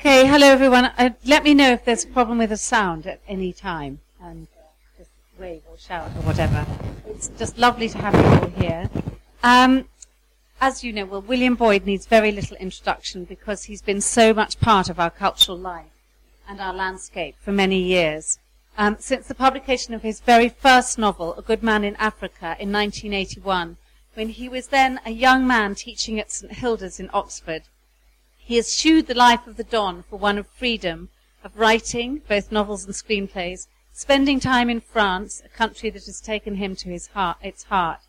Okay, hello everyone. Uh, let me know if there's a problem with the sound at any time, and just wave or shout or whatever. It's just lovely to have you all here. Um, as you know, well, William Boyd needs very little introduction because he's been so much part of our cultural life and our landscape for many years. Um, since the publication of his very first novel, A Good Man in Africa, in 1981, when he was then a young man teaching at St Hilda's in Oxford. He has eschewed the life of the Don for one of freedom, of writing, both novels and screenplays, spending time in France, a country that has taken him to his heart, its heart,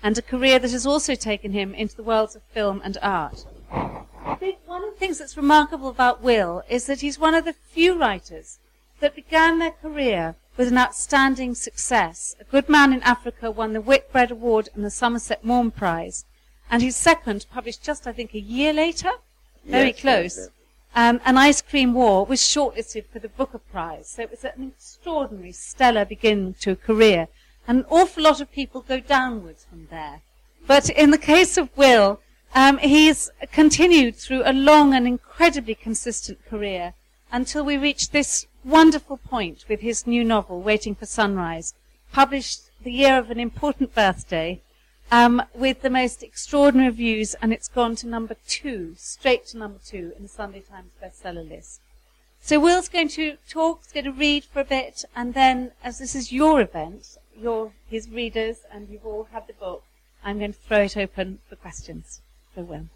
and a career that has also taken him into the worlds of film and art. I think one of the things that's remarkable about Will is that he's one of the few writers that began their career with an outstanding success. A Good Man in Africa won the Whitbread Award and the Somerset Maugham Prize, and his second, published just I think a year later, very Yes, close. yes, Um, An Ice Cream War was shortlisted for the Booker Prize. So it was an extraordinary, stellar beginning to a career. And an awful lot of people go downwards from there. But in the case of Will, um, he's continued through a long and incredibly consistent career until we reach this wonderful point with his new novel, Waiting for Sunrise, published the year of an important birthday, um, with the most extraordinary reviews, and it's gone to number two, straight to number two in the Sunday Times bestseller list. So Will's going to talk, he's going to read for a bit, and then, as this is your event, your his readers, and you've all had the book, I'm going to throw it open for questions. So Will.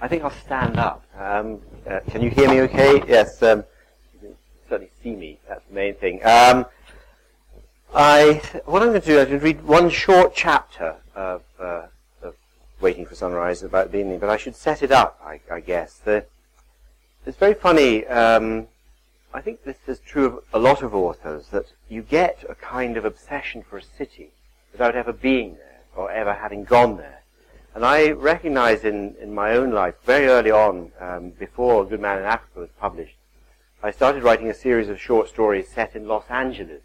I think I'll stand up. Um, uh, can you hear me okay? Yes, um, you can certainly see me. That's the main thing. Um, I, what I'm going to do, to read one short chapter of, uh, of Waiting for Sunrise about the evening, but I should set it up, I, I guess. The, it's very funny. Um, I think this is true of a lot of authors, that you get a kind of obsession for a city without ever being there or ever having gone there. And I recognize in, in my own life, very early on, um, before Good Man in Africa was published, I started writing a series of short stories set in Los Angeles.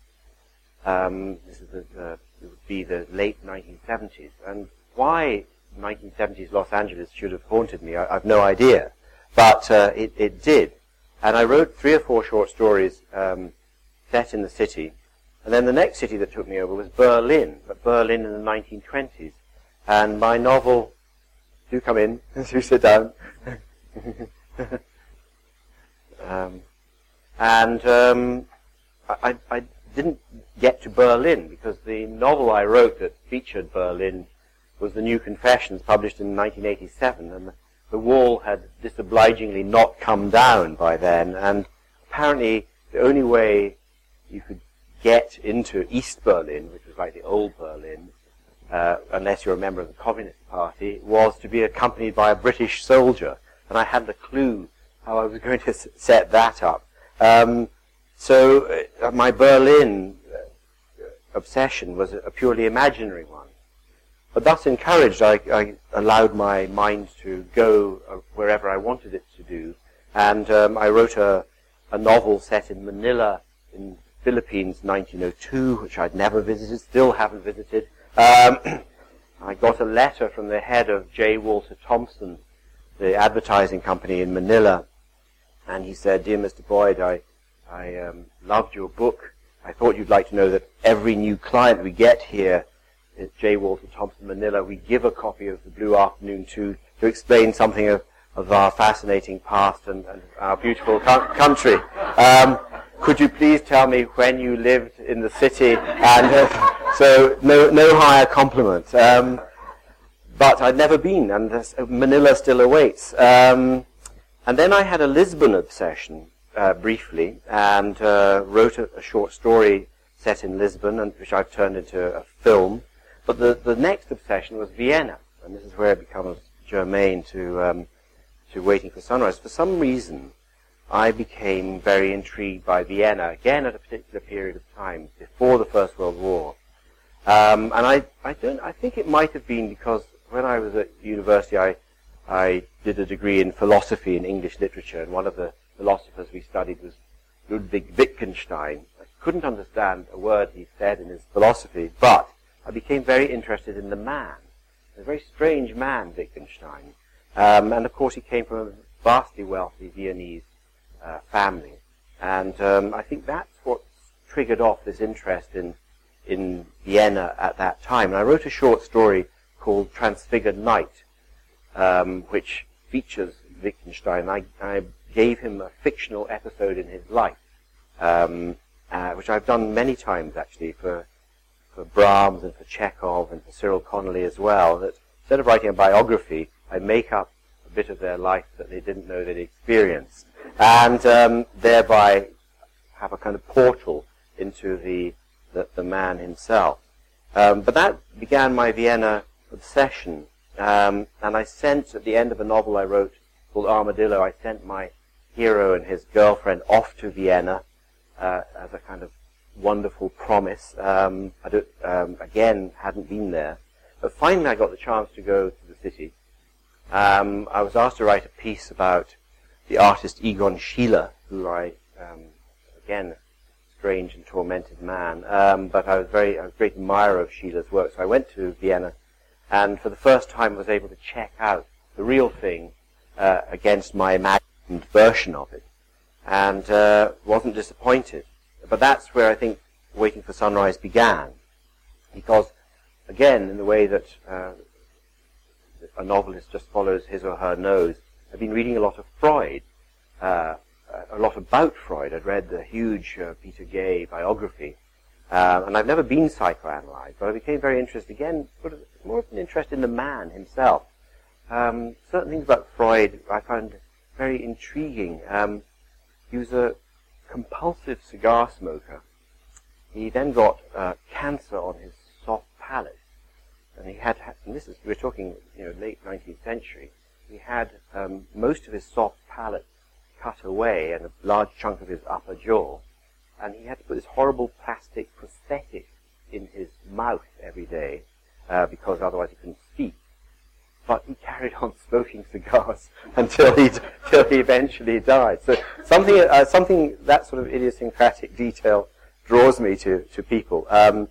Um, this is the, the, it would be the late 1970s. And why 1970s Los Angeles should have haunted me, I, I've no idea. But uh, it, it did. And I wrote three or four short stories um, set in the city. And then the next city that took me over was Berlin, but Berlin in the 1920s. And my novel, do come in, do sit down. um, and um, I, I didn't get to Berlin because the novel I wrote that featured Berlin was The New Confessions, published in 1987, and the wall had disobligingly not come down by then, and apparently the only way you could get into East Berlin, which was like the old Berlin, uh, unless you're a member of the Communist Party, was to be accompanied by a British soldier. And I hadn't a clue how I was going to set that up. Um, so uh, my Berlin uh, obsession was a purely imaginary one. But thus encouraged, I, I allowed my mind to go uh, wherever I wanted it to do. And um, I wrote a, a novel set in Manila in Philippines 1902, which I'd never visited, still haven't visited. Um, I got a letter from the head of J. Walter Thompson, the advertising company in Manila, and he said, "Dear Mr. Boyd, I, I um, loved your book. I thought you'd like to know that every new client we get here at J. Walter Thompson Manila, we give a copy of the Blue Afternoon to to explain something of, of our fascinating past and, and our beautiful co- country. Um, could you please tell me when you lived in the city? And uh, so, no, no higher compliment. Um, but I'd never been, and Manila still awaits. Um, and then I had a Lisbon obsession uh, briefly, and uh, wrote a, a short story set in Lisbon, and which I've turned into a film. But the, the next obsession was Vienna, and this is where it becomes germane to um, to Waiting for Sunrise. For some reason, I became very intrigued by Vienna again at a particular period of time before the First World War. Um, and I, I don't, I think it might have been because when I was at university, I, I did a degree in philosophy and English literature, and one of the philosophers we studied was Ludwig Wittgenstein. I couldn't understand a word he said in his philosophy, but I became very interested in the man. A very strange man, Wittgenstein. Um, and of course, he came from a vastly wealthy Viennese uh, family. And um, I think that's what triggered off this interest in, in Vienna at that time. And I wrote a short story called Transfigured Night, um, which features Wittgenstein. I, I, gave him a fictional episode in his life, um, uh, which I've done many times actually for for Brahms and for Chekhov and for Cyril Connolly as well, that instead of writing a biography, I make up a bit of their life that they didn't know they'd experienced, and um, thereby have a kind of portal into the the, the man himself. Um, but that began my Vienna obsession, um, and I sent at the end of a novel I wrote called Armadillo, I sent my hero and his girlfriend off to Vienna uh, as a kind of wonderful promise. Um, I don't, um, again, hadn't been there. But finally I got the chance to go to the city. Um, I was asked to write a piece about the artist Egon Schiele, who I, um, again, strange and tormented man. Um, but I was very, I was a great admirer of Schiele's work. So I went to Vienna and for the first time was able to check out the real thing uh, against my version of it. And uh, wasn't disappointed. But that's where I think Waiting for Sunrise began. Because, again, in the way that uh, a novelist just follows his or her nose, I've been reading a lot of Freud, uh, a lot about Freud. I'd read the huge uh, Peter Gay biography, uh, and I've never been psychoanalyzed, but I became very interested, again, sort of more of an interest in the man himself. Um, certain things about Freud I found very intriguing. Um, he was a compulsive cigar smoker. He then got uh, cancer on his soft palate, and he had, and this is, we're talking, you know, late 19th century, he had um, most of his soft palate cut away and a large chunk of his upper jaw, and he had to put this horrible plastic prosthetic in his mouth every day uh, because otherwise he couldn't speak but he carried on smoking cigars until he until he eventually died. So something uh, something that sort of idiosyncratic detail draws me to to people, um,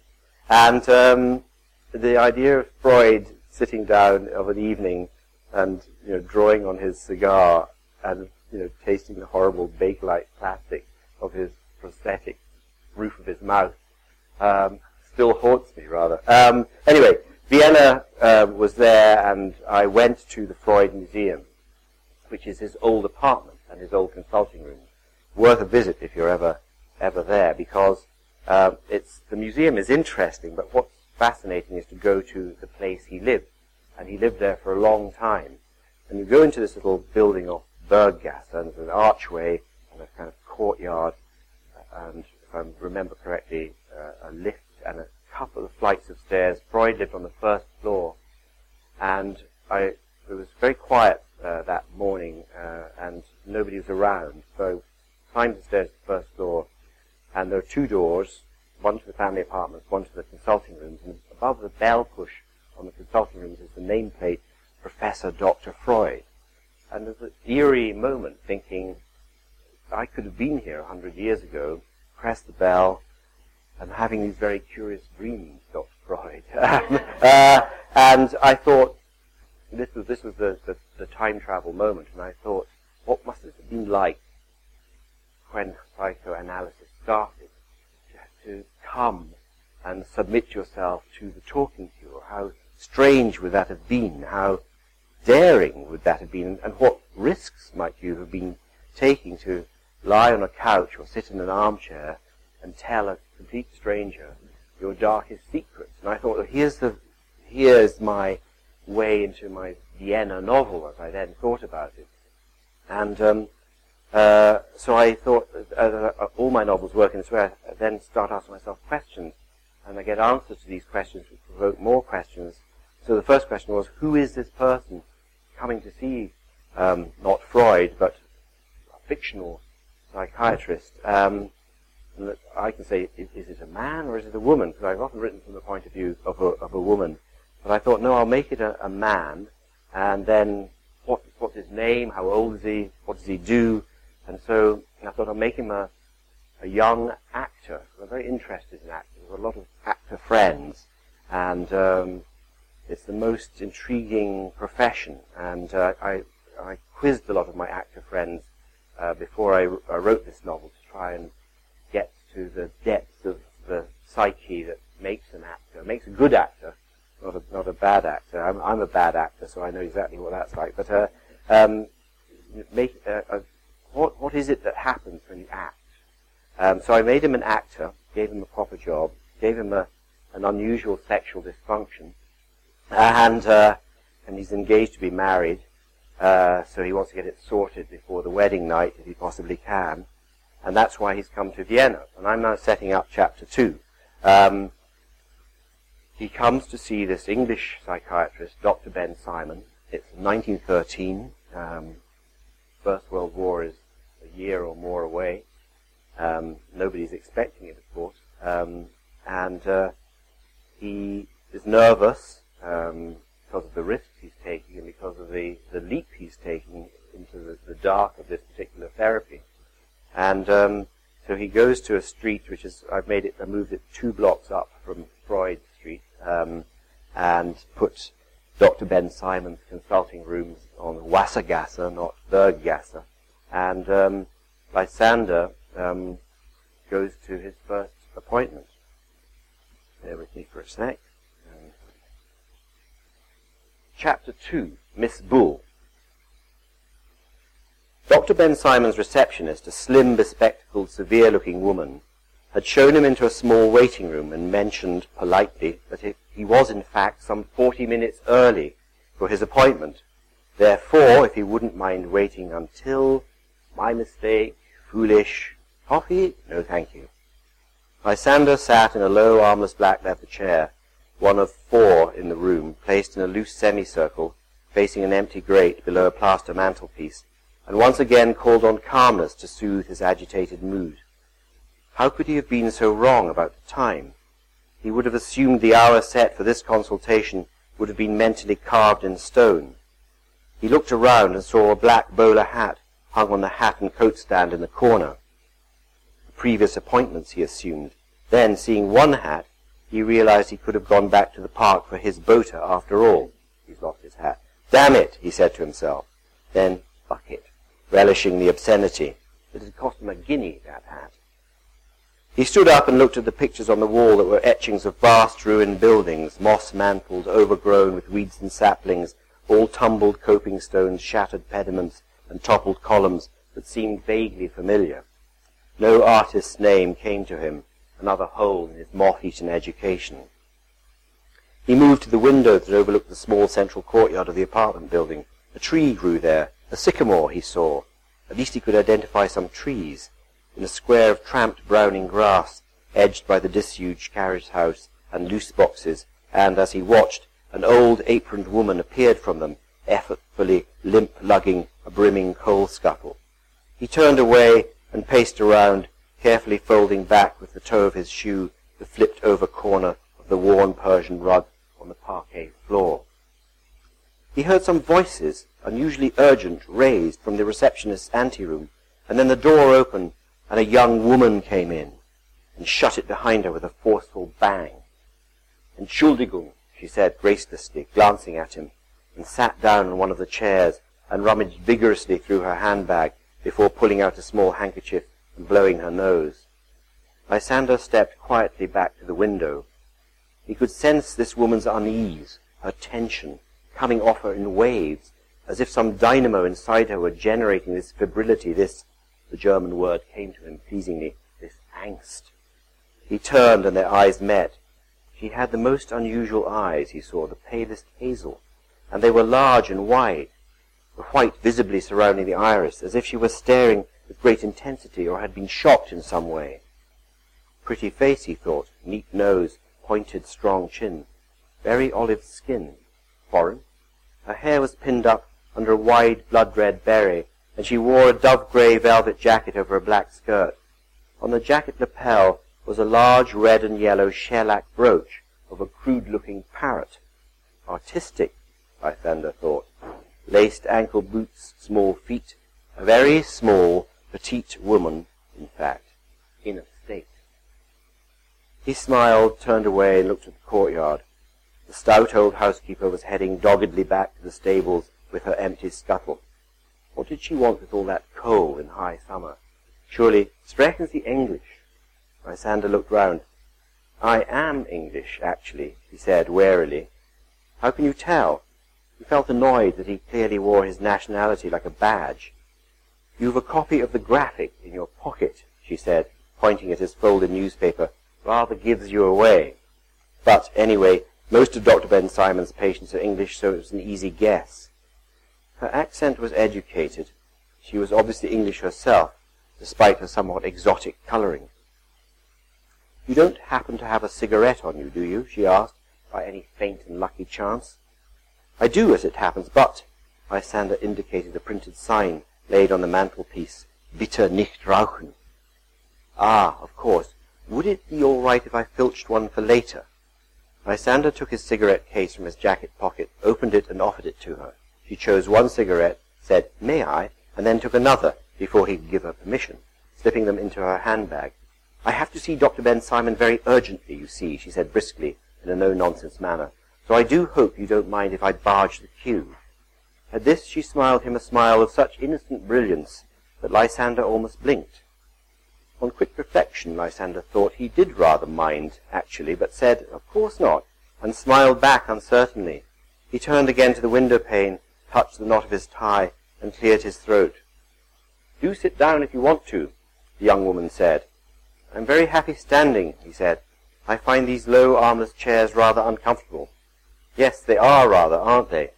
and um, the idea of Freud sitting down of an evening and you know drawing on his cigar and you know tasting the horrible bake-like plastic of his prosthetic roof of his mouth um, still haunts me rather. Um, anyway, Vienna uh, was there, and I went to the Freud Museum, which is his old apartment and his old consulting room. Worth a visit if you're ever ever there, because uh, it's the museum is interesting, but what's fascinating is to go to the place he lived, and he lived there for a long time. And you go into this little building of Berggasse, and there's an archway and a kind of courtyard, and if I remember correctly, uh, a lift and a couple of the flights of stairs. Freud lived on the first floor, and I it was very quiet uh, that morning, uh, and nobody was around. So climbed the stairs to the first floor, and there are two doors, one to the family apartments, one to the consulting rooms, and above the bell push on the consulting rooms is the nameplate Professor Dr. Freud. And there's an eerie moment thinking, I could have been here a hundred years ago, pressed the bell, and having these very curious dreams, Dr. Freud. uh, and I thought, this was, this was the, the, the, time travel moment, and I thought, what must it have been like when psychoanalysis started to come and submit yourself to the talking cure? How strange would that have been? How daring would that have been? And what risks might you have been taking to lie on a couch or sit in an armchair and tell a complete stranger your darkest secrets. And I thought, well, here's the, here's my way into my Vienna novel, as I then thought about it. And um, uh, so I thought uh, uh, all my novels work in this way. I then start asking myself questions, and I get answers to these questions, which provoke more questions. So the first question was, who is this person coming to see um, not Freud, but a fictional psychiatrist? Um, that I can say, is, is, it a man or is it a woman? Because I've often written from the point of view of a, of a woman. But I thought, no, I'll make it a, a man, and then what, what's his name? How old is he? What does he do? And so I thought I'll make him a, a young actor. I'm very interested in acting. I've got a lot of actor friends, and um, it's the most intriguing profession. And uh, I, I quizzed a lot of my actor friends uh, before I, I wrote this novel to try and get to the depths of the psyche that makes an actor, makes a good actor, not a, not a bad actor. I'm, I'm a bad actor, so I know exactly what that's like. But uh, um, make, uh, uh, what, what is it that happens when you act? Um, so I made him an actor, gave him a proper job, gave him a, an unusual sexual dysfunction, and uh, and he's engaged to be married. Uh, so he wants to get it sorted before the wedding night, if he possibly can, and that's why he's come to Vienna. And I'm now setting up chapter two. Um, he comes to see this English psychiatrist, Dr. Bensimon. It's 1913. Um, First World War is a year or more away. Um, nobody's expecting it, of course. Um, and uh, he is nervous um, because of the risks he's taking and because of the, the leap he's taking into the, the dark of this particular therapy. And um, so he goes to a street which is, I've made it, I moved it two blocks up from Freud Street, um, and put Dr. Bensimon's consulting rooms on Wassergasse, not Berggasse. And um, Lysander um, goes to his first appointment. Bear with me for a sec. Um, chapter 2, Miss Bull. Dr. Bensimon's receptionist, a slim, bespectacled, severe-looking woman, had shown him into a small waiting room and mentioned politely that he was in fact some forty minutes early for his appointment. Therefore, if he wouldn't mind waiting until, my mistake, foolish, coffee? No, thank you. Lysander sat in a low, armless black leather chair, one of four in the room, placed in a loose semicircle, facing an empty grate below a plaster mantelpiece, and once again called on calmness to soothe his agitated mood. How could he have been so wrong about the time? He would have assumed the hour set for this consultation would have been mentally carved in stone. He looked around and saw a black bowler hat hung on the hat and coat stand in the corner. The previous appointments, he assumed. Then, seeing one hat, he realized he could have gone back to the park for his boater after all. He's lost his hat. Damn it, he said to himself. Then, fuck it, relishing the obscenity. It had cost him a guinea, that hat. He stood up and looked at the pictures on the wall that were etchings of vast ruined buildings, moss-mantled, overgrown with weeds and saplings, all tumbled coping stones, shattered pediments, and toppled columns that seemed vaguely familiar. No artist's name came to him, another hole in his moth-eaten education. He moved to the window that overlooked the small central courtyard of the apartment building. A tree grew there, a sycamore he saw. At least he could identify some trees. In a square of tramped browning grass, edged by the disused carriage house and loose boxes, and as he watched, an old aproned woman appeared from them, effortfully limp-lugging a brimming coal scuttle. He turned away and paced around, carefully folding back with the toe of his shoe the flipped-over corner of the worn Persian rug on the parquet floor. He heard some voices, unusually urgent, raised from the receptionist's anteroom, and then the door opened and a young woman came in and shut it behind her with a forceful bang. Entschuldigung, she said gracelessly, glancing at him, and sat down on one of the chairs and rummaged vigorously through her handbag before pulling out a small handkerchief and blowing her nose. Lysander stepped quietly back to the window. He could sense this woman's unease, her tension, coming off her in waves, as if some dynamo inside her were generating this febrility, this, the German word came to him pleasingly, this angst. He turned and their eyes met, she had the most unusual eyes, he saw, the palest hazel, and they were large and wide, the white visibly surrounding the iris, as if she were staring with great intensity or had been shocked in some way. Pretty face, he thought, neat nose, pointed, strong chin, very olive skin. Foreign? Her hair was pinned up under a wide blood-red beret, and she wore a dove-grey velvet jacket over a black skirt. On the jacket lapel was a large red and yellow shellac brooch of a crude-looking parrot. Artistic, Lysander thought. Laced ankle boots, small feet, a very small, petite woman, in fact, in a state. He smiled, turned away, and looked at the courtyard. The stout old housekeeper was heading doggedly back to the stables with her empty scuttle. What did she want with all that coal in high summer? Surely, sprechen Sie English? Lysander looked round. I am English, actually, he said warily. How can you tell? He felt annoyed that he clearly wore his nationality like a badge. You've a copy of the Graphic in your pocket, she said, pointing at his folded newspaper. Rather gives you away. But, anyway, most of Dr. Bensimon's patients are English, so it was an easy guess. Her accent was educated. She was obviously English herself, despite her somewhat exotic coloring. You don't happen to have a cigarette on you, do you? she asked, by any faint and lucky chance. I do, as it happens, but Lysander indicated a printed sign laid on the mantelpiece, Bitte nicht rauchen. Ah, of course. Would it be all right if I filched one for later? Lysander took his cigarette case from his jacket pocket, opened it, and offered it to her. She chose one cigarette, said, May I? and then took another before he could give her permission, slipping them into her handbag. I have to see Dr. Bensimon very urgently, you see, she said briskly, in a no-nonsense manner. So I do hope you don't mind if I barge the queue. At this she smiled him a smile of such innocent brilliance that Lysander almost blinked. On quick reflection, Lysander thought he did rather mind, actually, but said, Of course not, and smiled back uncertainly. He turned again to the window pane, touched the knot of his tie, and cleared his throat. Do sit down if you want to, the young woman said. I'm very happy standing, he said. I find these low, armless chairs rather uncomfortable. Yes, they are rather, aren't they?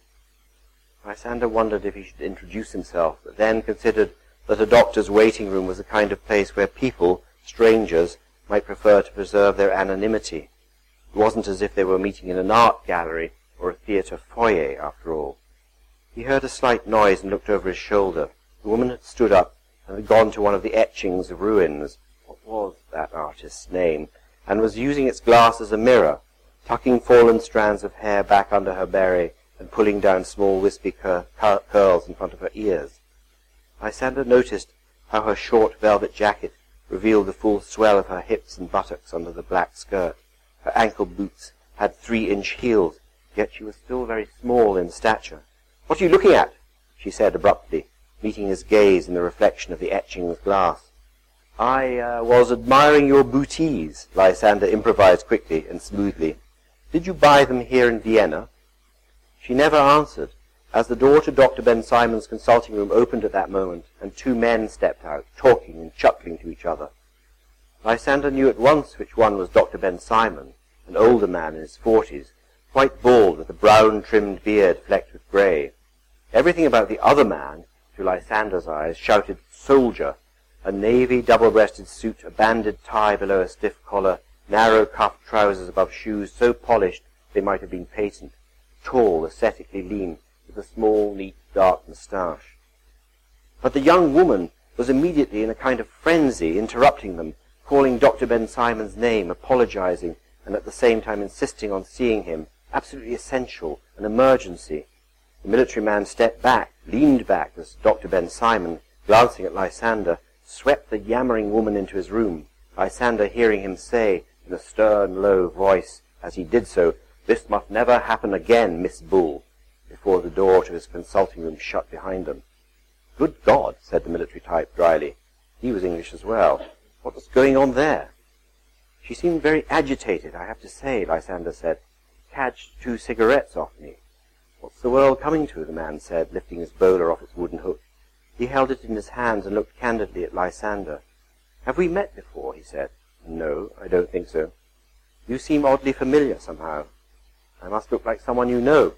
Lysander wondered if he should introduce himself, but then considered that a doctor's waiting room was the kind of place where people, strangers, might prefer to preserve their anonymity. It wasn't as if they were meeting in an art gallery or a theatre foyer, after all. He heard a slight noise and looked over his shoulder. The woman had stood up and had gone to one of the etchings of ruins. What was that artist's name? And was using its glass as a mirror tucking fallen strands of hair back under her beret and pulling down small wispy cur- curls in front of her ears. Lysander noticed how her short velvet jacket revealed the full swell of her hips and buttocks under the black skirt. Her ankle boots had three-inch heels, yet she was still very small in stature. What are you looking at? she said abruptly, meeting his gaze in the reflection of the etching's glass. I uh, was admiring your bootees, Lysander improvised quickly and smoothly. Did you buy them here in Vienna? She never answered, as the door to Dr. Bensimon's consulting room opened at that moment, and two men stepped out, talking and chuckling to each other. Lysander knew at once which one was Dr. Bensimon, an older man in his forties, quite bald with a brown-trimmed beard flecked with grey. Everything about the other man, to Lysander's eyes, shouted soldier, a navy double-breasted suit, a banded tie below a stiff collar, narrow cuffed trousers above shoes so polished they might have been patent, tall, ascetically lean, with a small, neat, dark moustache. But the young woman was immediately in a kind of frenzy, interrupting them, calling Dr. Bensimon's name, apologizing, and at the same time insisting on seeing him, absolutely essential, an emergency. The military man stepped back, leaned back as Dr. Bensimon, glancing at Lysander, swept the yammering woman into his room. Lysander, hearing him say, in a stern, low voice as he did so, This must never happen again, Miss Bull, before the door to his consulting room shut behind them. Good God, said the military type dryly. He was English as well. What was going on there? She seemed very agitated, I have to say, Lysander said. Catched two cigarettes off me. What's the world coming to? the man said, lifting his bowler off its wooden hook. He held it in his hands and looked candidly at Lysander. Have we met before? he said. No, I don't think so. You seem oddly familiar somehow. I must look like someone you know.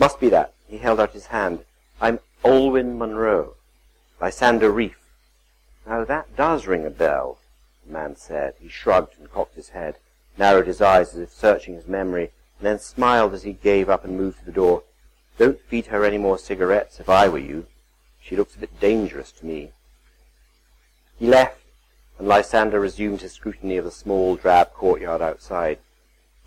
Must be that. He held out his hand. I'm Alwyn Munroe. Lysander Rief. Now that does ring a bell, the man said. He shrugged and cocked his head, narrowed his eyes as if searching his memory, and then smiled as he gave up and moved to the door. Don't feed her any more cigarettes if I were you. She looks a bit dangerous to me. He left, and Lysander resumed his scrutiny of the small, drab courtyard outside.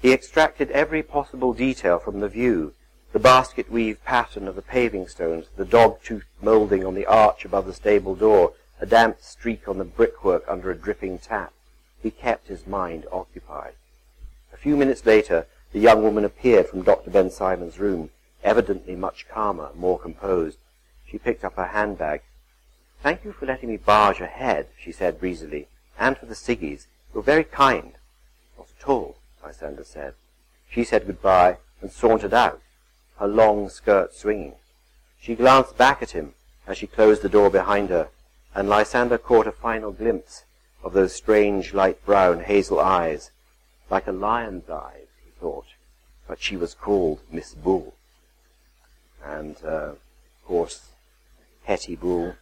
He extracted every possible detail from the view, the basket-weave pattern of the paving stones, the dog-tooth moulding on the arch above the stable door, a damp streak on the brickwork under a dripping tap. He kept his mind occupied. A few minutes later, the young woman appeared from Dr. Bensimon's room, evidently much calmer, more composed. she picked up her handbag. Thank you for letting me barge ahead, she said breezily, and for the ciggies. You're very kind. Not at all, Lysander said. She said goodbye and sauntered out, her long skirt swinging. She glanced back at him as she closed the door behind her, and Lysander caught a final glimpse of those strange light brown hazel eyes, like a lion's eyes, he thought, but she was called Miss Bull. And, uh, of course, Hetty Bull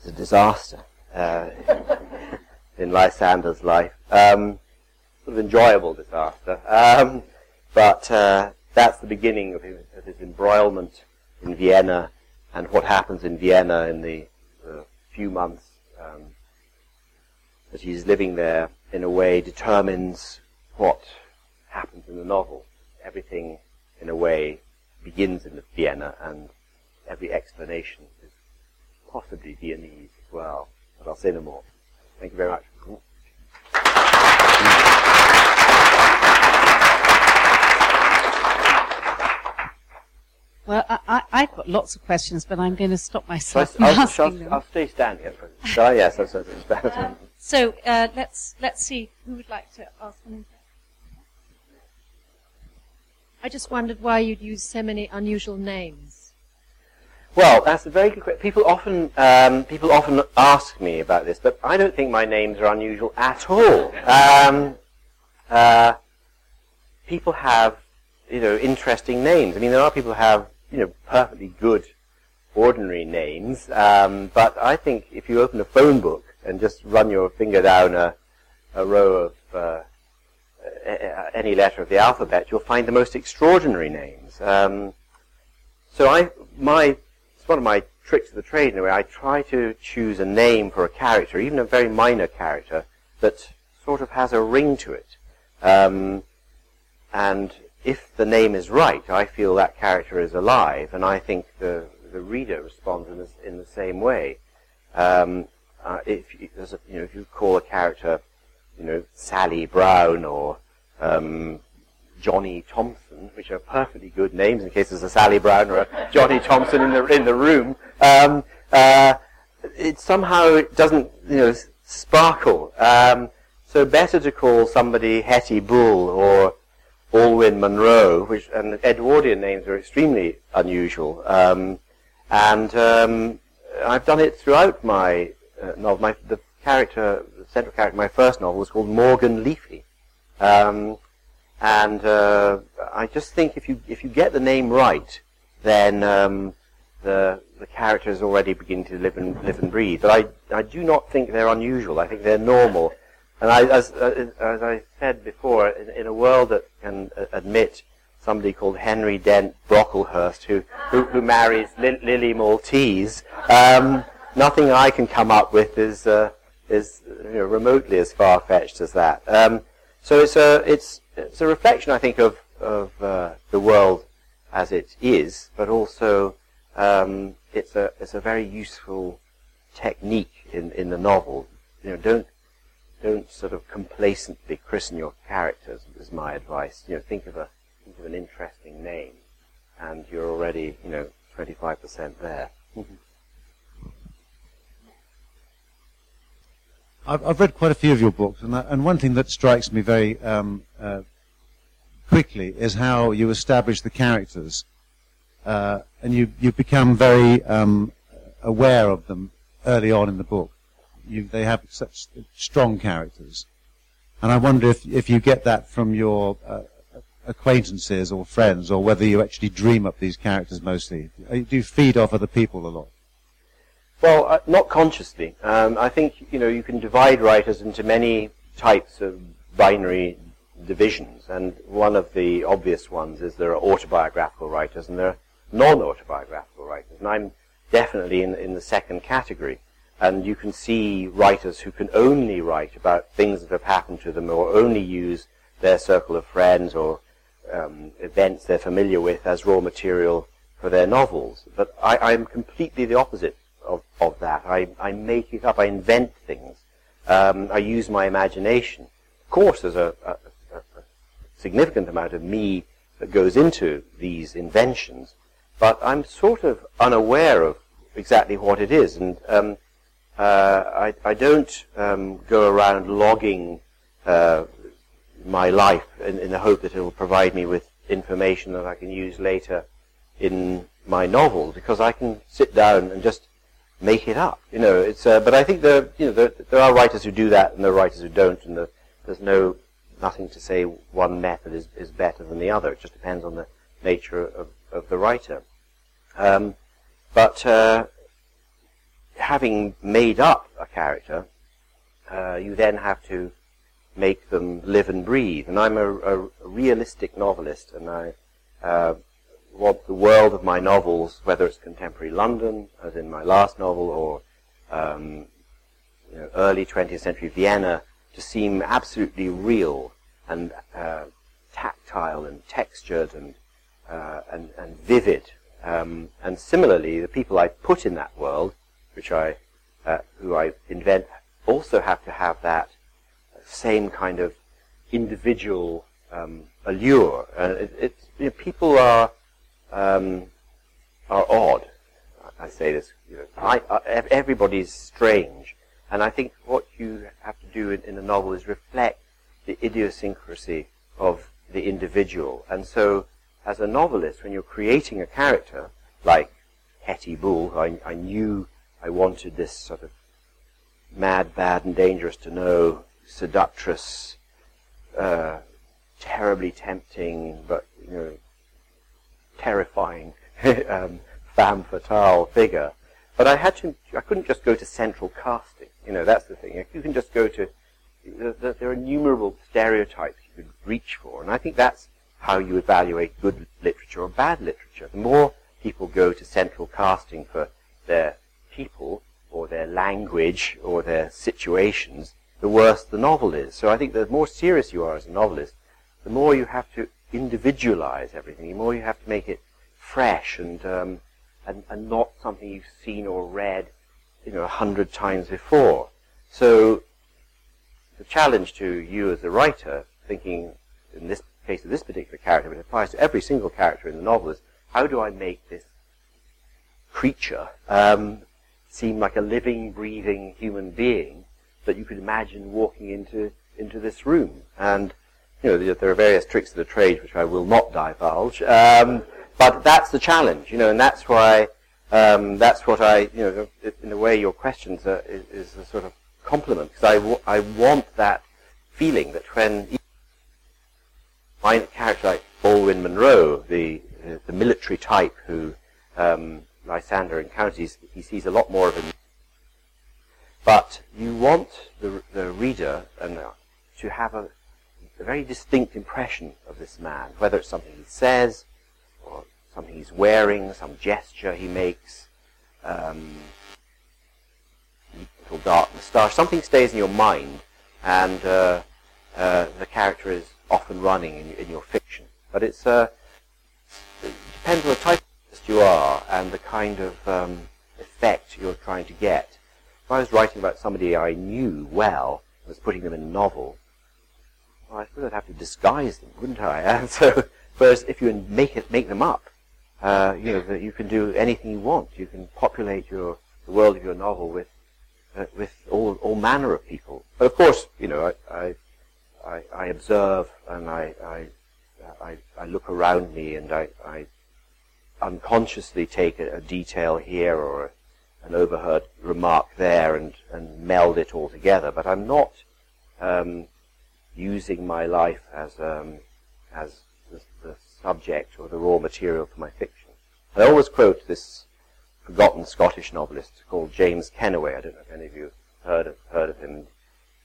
is a disaster uh, in Lysander's life. Um, sort of enjoyable disaster. Um, but uh, that's the beginning of his, of his, embroilment in Vienna and what happens in Vienna in the uh, few months um, that he's living there in a way determines what happens in the novel. Everything, in a way, begins in Vienna and every explanation is possibly Viennese as well. But I'll say no more. Thank you very much. Well, I, have got lots of questions, but I'm going to stop myself I'll, I'll, I'll, I'll, stay standing. Shall I? Yes, that's, that's better. So uh, let's let's see who would like to ask one. I just wondered why you'd use so many unusual names. Well, that's a very good question. People often um, people often ask me about this, but I don't think my names are unusual at all. Um, uh, people have you know interesting names. I mean, there are people who have you know, perfectly good, ordinary names. Um, but I think if you open a phone book and just run your finger down a, a row of uh, any letter of the alphabet, you'll find the most extraordinary names. Um, so I, my, it's one of my tricks of the trade in a way. I try to choose a name for a character, even a very minor character, that sort of has a ring to it. Um, and if the name is right, I feel that character is alive, and I think the the reader responds in, in the same way. Um, uh, if you, a, you know, if you call a character, you know, Sally Brown or um, Johnny Thompson, which are perfectly good names in case there's a Sally Brown or a Johnny Thompson in the in the room, um, uh, it somehow doesn't you know sparkle. Um, so better to call somebody Hetty Bull or Alwyn Munroe, which and Edwardian names are extremely unusual. Um, and um, I've done it throughout my uh, novel. My, the character, the central character, my first novel was called Morgan Leafy, um, and uh, I just think if you if you get the name right, then um, the the is already beginning to live and live and breathe. But I I do not think they're unusual. I think they're normal. And I, as, uh, as I said before, in, in, a world that can uh, admit somebody called Henry Dent Brocklehurst who, who, who marries Li- Lily Maltese, um, nothing I can come up with is, uh, is you know, remotely as far-fetched as that. Um, so it's a, it's, it's a reflection, I think, of, of uh, the world as it is, but also um, it's, a, it's a very useful technique in, in the novel. You know, don't don't sort of complacently christen your characters. Is my advice. You know, think of a think of an interesting name, and you're already you know 25% there. I've, I've, read quite a few of your books, and, and one thing that strikes me very um, uh, quickly is how you establish the characters, uh, and you you become very um, aware of them early on in the book you, they have such strong characters. And I wonder if, if you get that from your uh, acquaintances or friends, or whether you actually dream up these characters mostly. Uh, do you feed off other people a lot? Well, uh, not consciously. Um, I think you know you can divide writers into many types of binary divisions, and one of the obvious ones is there are autobiographical writers and there are non-autobiographical writers, and I'm definitely in, in the second category. And you can see writers who can only write about things that have happened to them or only use their circle of friends or um, events they're familiar with as raw material for their novels. But I, am completely the opposite of, of that. I, I make it up. I invent things. Um, I use my imagination. Of course, there's a, a, a, significant amount of me that goes into these inventions, but I'm sort of unaware of exactly what it is, and um, I, I, don't um, go around logging uh, my life in, in, the hope that it will provide me with information that I can use later in my novel, because I can sit down and just make it up. You know, it's. Uh, but I think there, you know, there, there, are writers who do that, and there are writers who don't, and the, there's no nothing to say one method is, is better than the other. It just depends on the nature of, of the writer. Um, but uh, having made up a character, uh, you then have to make them live and breathe. And I'm a, a realistic novelist, and I uh, want the world of my novels, whether it's contemporary London, as in my last novel, or um, you know, early 20th century Vienna, to seem absolutely real and uh, tactile and textured and uh, and, and vivid. Um, and similarly, the people I put in that world, which I uh, who I invent, also have to have that same kind of individual um, allure. And it, it, you know, people are um, are odd. I say this. You know, I, uh, everybody's strange, and I think what you have to do in, in a novel is reflect the idiosyncrasy of the individual. And so, as a novelist, when you're creating a character like Hetty Bull, I, I knew I wanted this sort of mad, bad, and dangerous to know, seductress, uh, terribly tempting, but you know, terrifying um, femme fatale figure. But I had to, I couldn't just go to central casting. You know, that's the thing. You can just go to, there are innumerable stereotypes you could reach for. And I think that's how you evaluate good literature or bad literature. The more people go to central casting for their people or their language or their situations, the worse the novel is. So I think the more serious you are as a novelist, the more you have to individualize everything, the more you have to make it fresh and, um, and, and not something you've seen or read, you know, a hundred times before. So the challenge to you as a writer, thinking in this case of this particular character, but it applies to every single character in the novel, is how do I make this creature um, seem like a living, breathing human being that you could imagine walking into into this room? And you know, there are various tricks of the trade which I will not divulge. Um, but that's the challenge, you know, and that's why um, that's what I, you know, in a way, your questions are, is, is, a sort of compliment because I, w- I want that feeling that when my character like Baldwin Monroe, the the military type who um, Lysander encounters, he sees a lot more of him. But you want the the reader and uh, to have a a very distinct impression of this man, whether it's something he says, or something he's wearing, some gesture he makes, um, little dark moustache, something stays in your mind, and uh, uh, the character is often running in, in your fiction. But it's uh, it depends on the type artist you are and the kind of um, effect you're trying to get. If I was writing about somebody I knew well, was putting them in a novel, well, I suppose I'd have to disguise them, wouldn't I? And so, whereas if you make it, make them up, uh, you know, you can do anything you want. You can populate your the world of your novel with uh, with all all manner of people. But of course, you know, I I, I observe and I, I I, I look around me and I, I unconsciously take a, a detail here or a, an overheard remark there and, and meld it all together. But I'm not um, using my life as um, as the, the, subject or the raw material for my fiction. I always quote this forgotten Scottish novelist called James Kennaway. I don't know if any of you heard of, heard of him.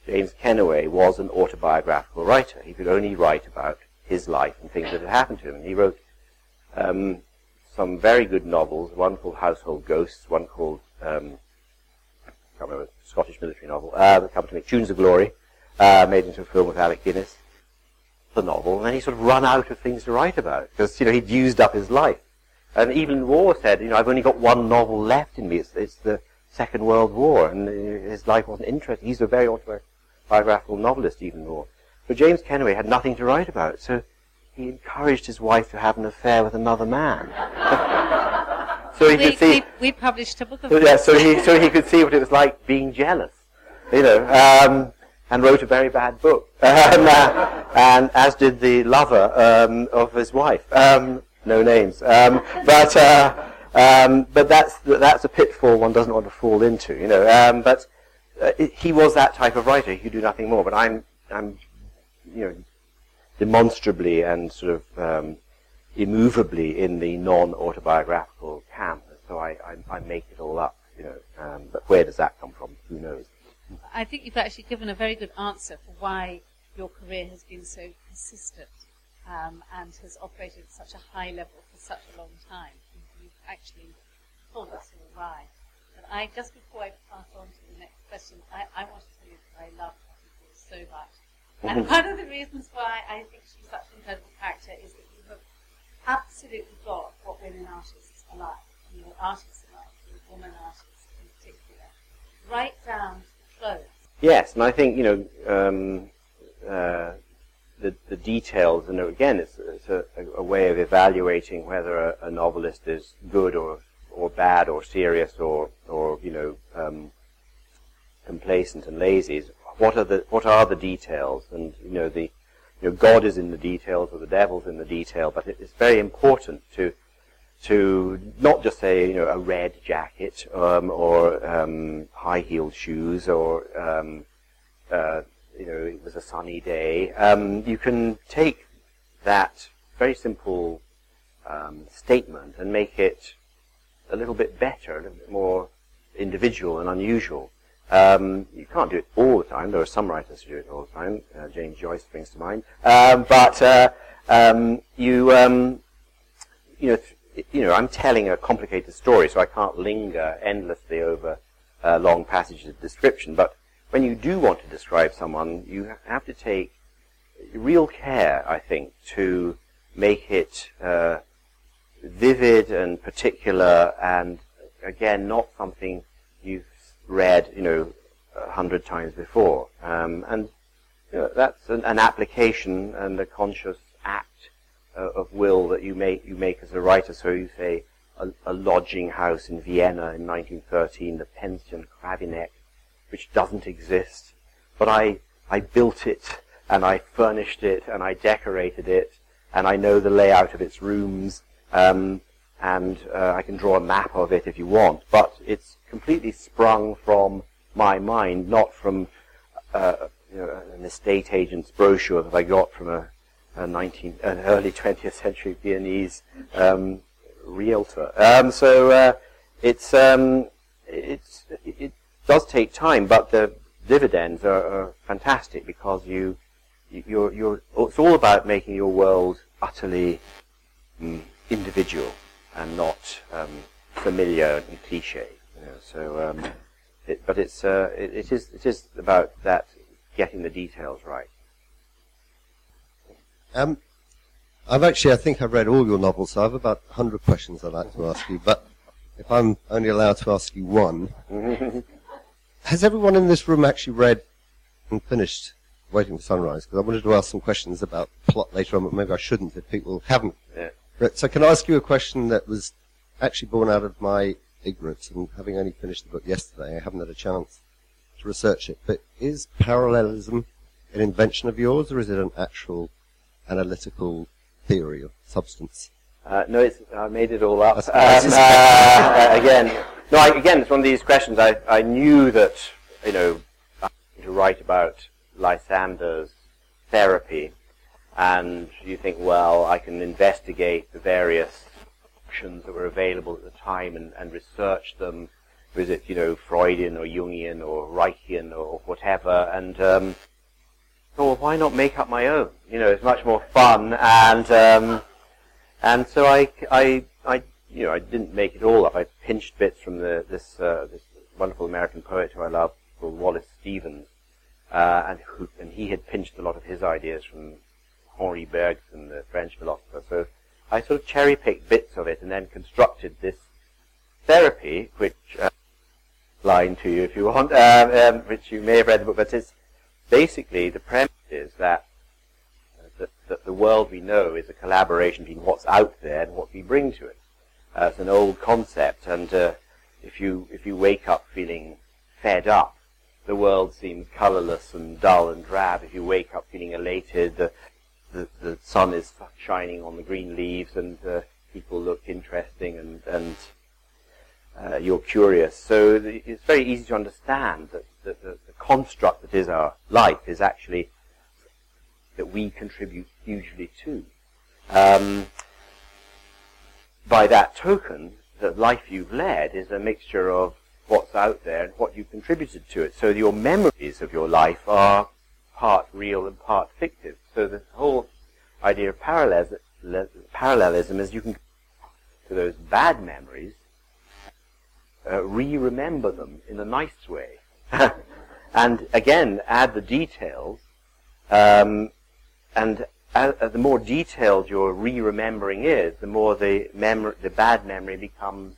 James Kennaway was an autobiographical writer. He could only write about his life and things that had happened to him. And he wrote um, some very good novels, one called Household Ghosts, one called, um, I can't remember, Scottish military novel, uh, come to me, Tunes of Glory, uh, made into a film with Alec Guinness, the novel, and then he sort of run out of things to write about because you know he'd used up his life. And Evelyn Waugh said, you know, I've only got one novel left in me. It's, it's the Second World War, and his life wasn't interesting. He's a very autobiographical novelist, Evelyn Waugh. But James Kennaway had nothing to write about, so he encouraged his wife to have an affair with another man. so he we, could see. we, we published a book of So, yeah, so he so he could see what it was like being jealous, you know, um, and wrote a very bad book, um, uh, and as did the lover um, of his wife. Um, no names, um, but uh, um, but that's that's a pitfall one doesn't want to fall into, you know. Um, but uh, it, he was that type of writer. He could do nothing more. But I'm I'm you know demonstrably and sort of um, immovably in the non-autobiographical camp. So I, I, I make it all up, you know. Um, but where does that come from? Who knows? I think you've actually given a very good answer for why your career has been so consistent um, and has operated at such a high level for such a long time. You've actually told us all why. But I, just before I pass on to the next question, I, I want to tell you that I love Hattie so much. And one of the reasons why I think she's such an incredible character is that you have absolutely got what women artists are like, and what artists are like, and woman artists in particular, right down to the clothes. Yes, and I think you know um, uh, the the details, and again, it's, it's a, a, way of evaluating whether a, a, novelist is good or or bad or serious or or you know um, complacent and lazy. Is what are the what are the details, and you know the you know God is in the details or the devil's in the detail, but it, it's very important to to not just say you know a red jacket um, or um, high heeled shoes or um, uh, you know it was a sunny day. Um, you can take that very simple um, statement and make it a little bit better, a little bit more individual and unusual. Um, you can't do it all the time. There are some writers who do it all the time. Uh, James Joyce springs to mind. but uh, you you know you know, I'm telling a complicated story, so I can't linger endlessly over uh, long passages of description. But when you do want to describe someone, you have to take real care, I think, to make it uh, vivid and particular, and again, not something you've read, you know, a hundred times before. Um, and you know, that's an, an application and a conscious act uh, of will that you make you make as a writer. So you say a, a, lodging house in Vienna in 1913, the Pension Kriwanek, which doesn't exist, but I I built it and I furnished it and I decorated it and I know the layout of its rooms. Um, and uh, I can draw a map of it if you want, but it's completely sprung from my mind, not from uh, you know, an estate agent's brochure that I got from a a 19, an early 20th century Viennese um, realtor. Um, so uh, it's, um, it's, it does take time, but the dividends are, are fantastic because you, you're, you're, it's all about making your world utterly um, individual and not um, familiar and cliche. You know, so, um, it, but it's, uh, it, it is, it is about that getting the details right. Um, I've actually, I think I've read all your novels, so I have about 100 questions I'd like to ask you. But if I'm only allowed to ask you one, has everyone in this room actually read and finished Waiting for Sunrise? Because I wanted to ask some questions about plot later on, but maybe I shouldn't if people haven't. Yeah. So can I ask you a question that was actually born out of my ignorance and having only finished the book yesterday, I haven't had a chance to research it. But is parallelism an invention of yours, or is it an actual analytical theory of substance? Uh, no, it's, I made it all up. Um, uh, again, no, I, again, it's one of these questions. I, I knew that, you know, to write about Lysander's therapy, and you think, well, I can investigate the various options that were available at the time and, and research them. Was it, you know, Freudian or Jungian or Reichian or whatever? And um, well, why not make up my own? You know, it's much more fun, and um, and so I, I, I, you know, I didn't make it all up. I pinched bits from the, this uh, this wonderful American poet who I love called Wallace Stevens, uh, and who, and he had pinched a lot of his ideas from Henri Bergson, the French philosopher. So I sort of cherry picked bits of it and then constructed this therapy, which uh, line to you if you want, um, um, which you may have read the book, but it's basically the premise is that, uh, that, that the world we know is a collaboration between what's out there and what we bring to it. Uh, it's an old concept, and uh, if you if you wake up feeling fed up, the world seems colorless and dull and drab. If you wake up feeling elated, the, the sun is shining on the green leaves, and uh, people look interesting, and and uh, you're curious. So the, it's very easy to understand that the, the, the construct that is our life is actually that we contribute hugely to. Um, by that token, the life you've led is a mixture of what's out there and what you've contributed to it. So your memories of your life are part real and part fictive. So this whole idea of parallelism, parallelism is you can to those bad memories, uh, re-remember them in a nice way, and again add the details, um, and uh, the more detailed your re-remembering is, the more the memory, the bad memory becomes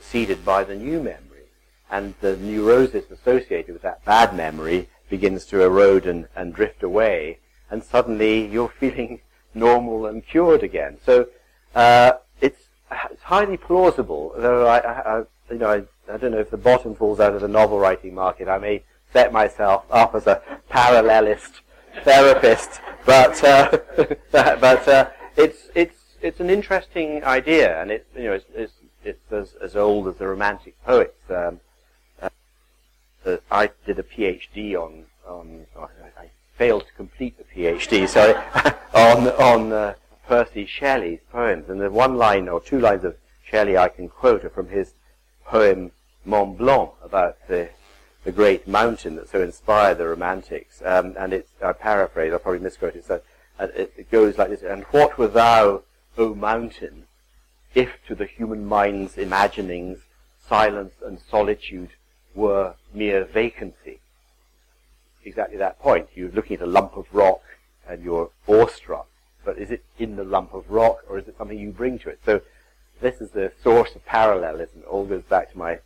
seeded by the new memory, and the neurosis associated with that bad memory begins to erode and, and drift away, and suddenly you're feeling normal and cured again. So uh, it's it's highly plausible, though I, I, I you know I, I don't know if the bottom falls out of the novel writing market. I may set myself up as a parallelist therapist, but uh, but uh, it's it's it's an interesting idea, and it's you know it's it's, it's as, as old as the Romantic poets. Um, I did a PhD on on I, I, failed to complete the PhD, sorry, on on uh, Percy Shelley's poems, and the one line or two lines of Shelley I can quote are from his poem Mont Blanc about the the great mountain that so inspired the Romantics. Um, and it's, I paraphrase, I'll probably misquote it, so uh, it, it goes like this, And what were thou, O mountain, if to the human mind's imaginings silence and solitude were mere vacancy? Exactly that point. You're looking at a lump of rock and you're awestruck, but is it in the lump of rock or is it something you bring to it? So this is the source of parallelism. It all goes back to my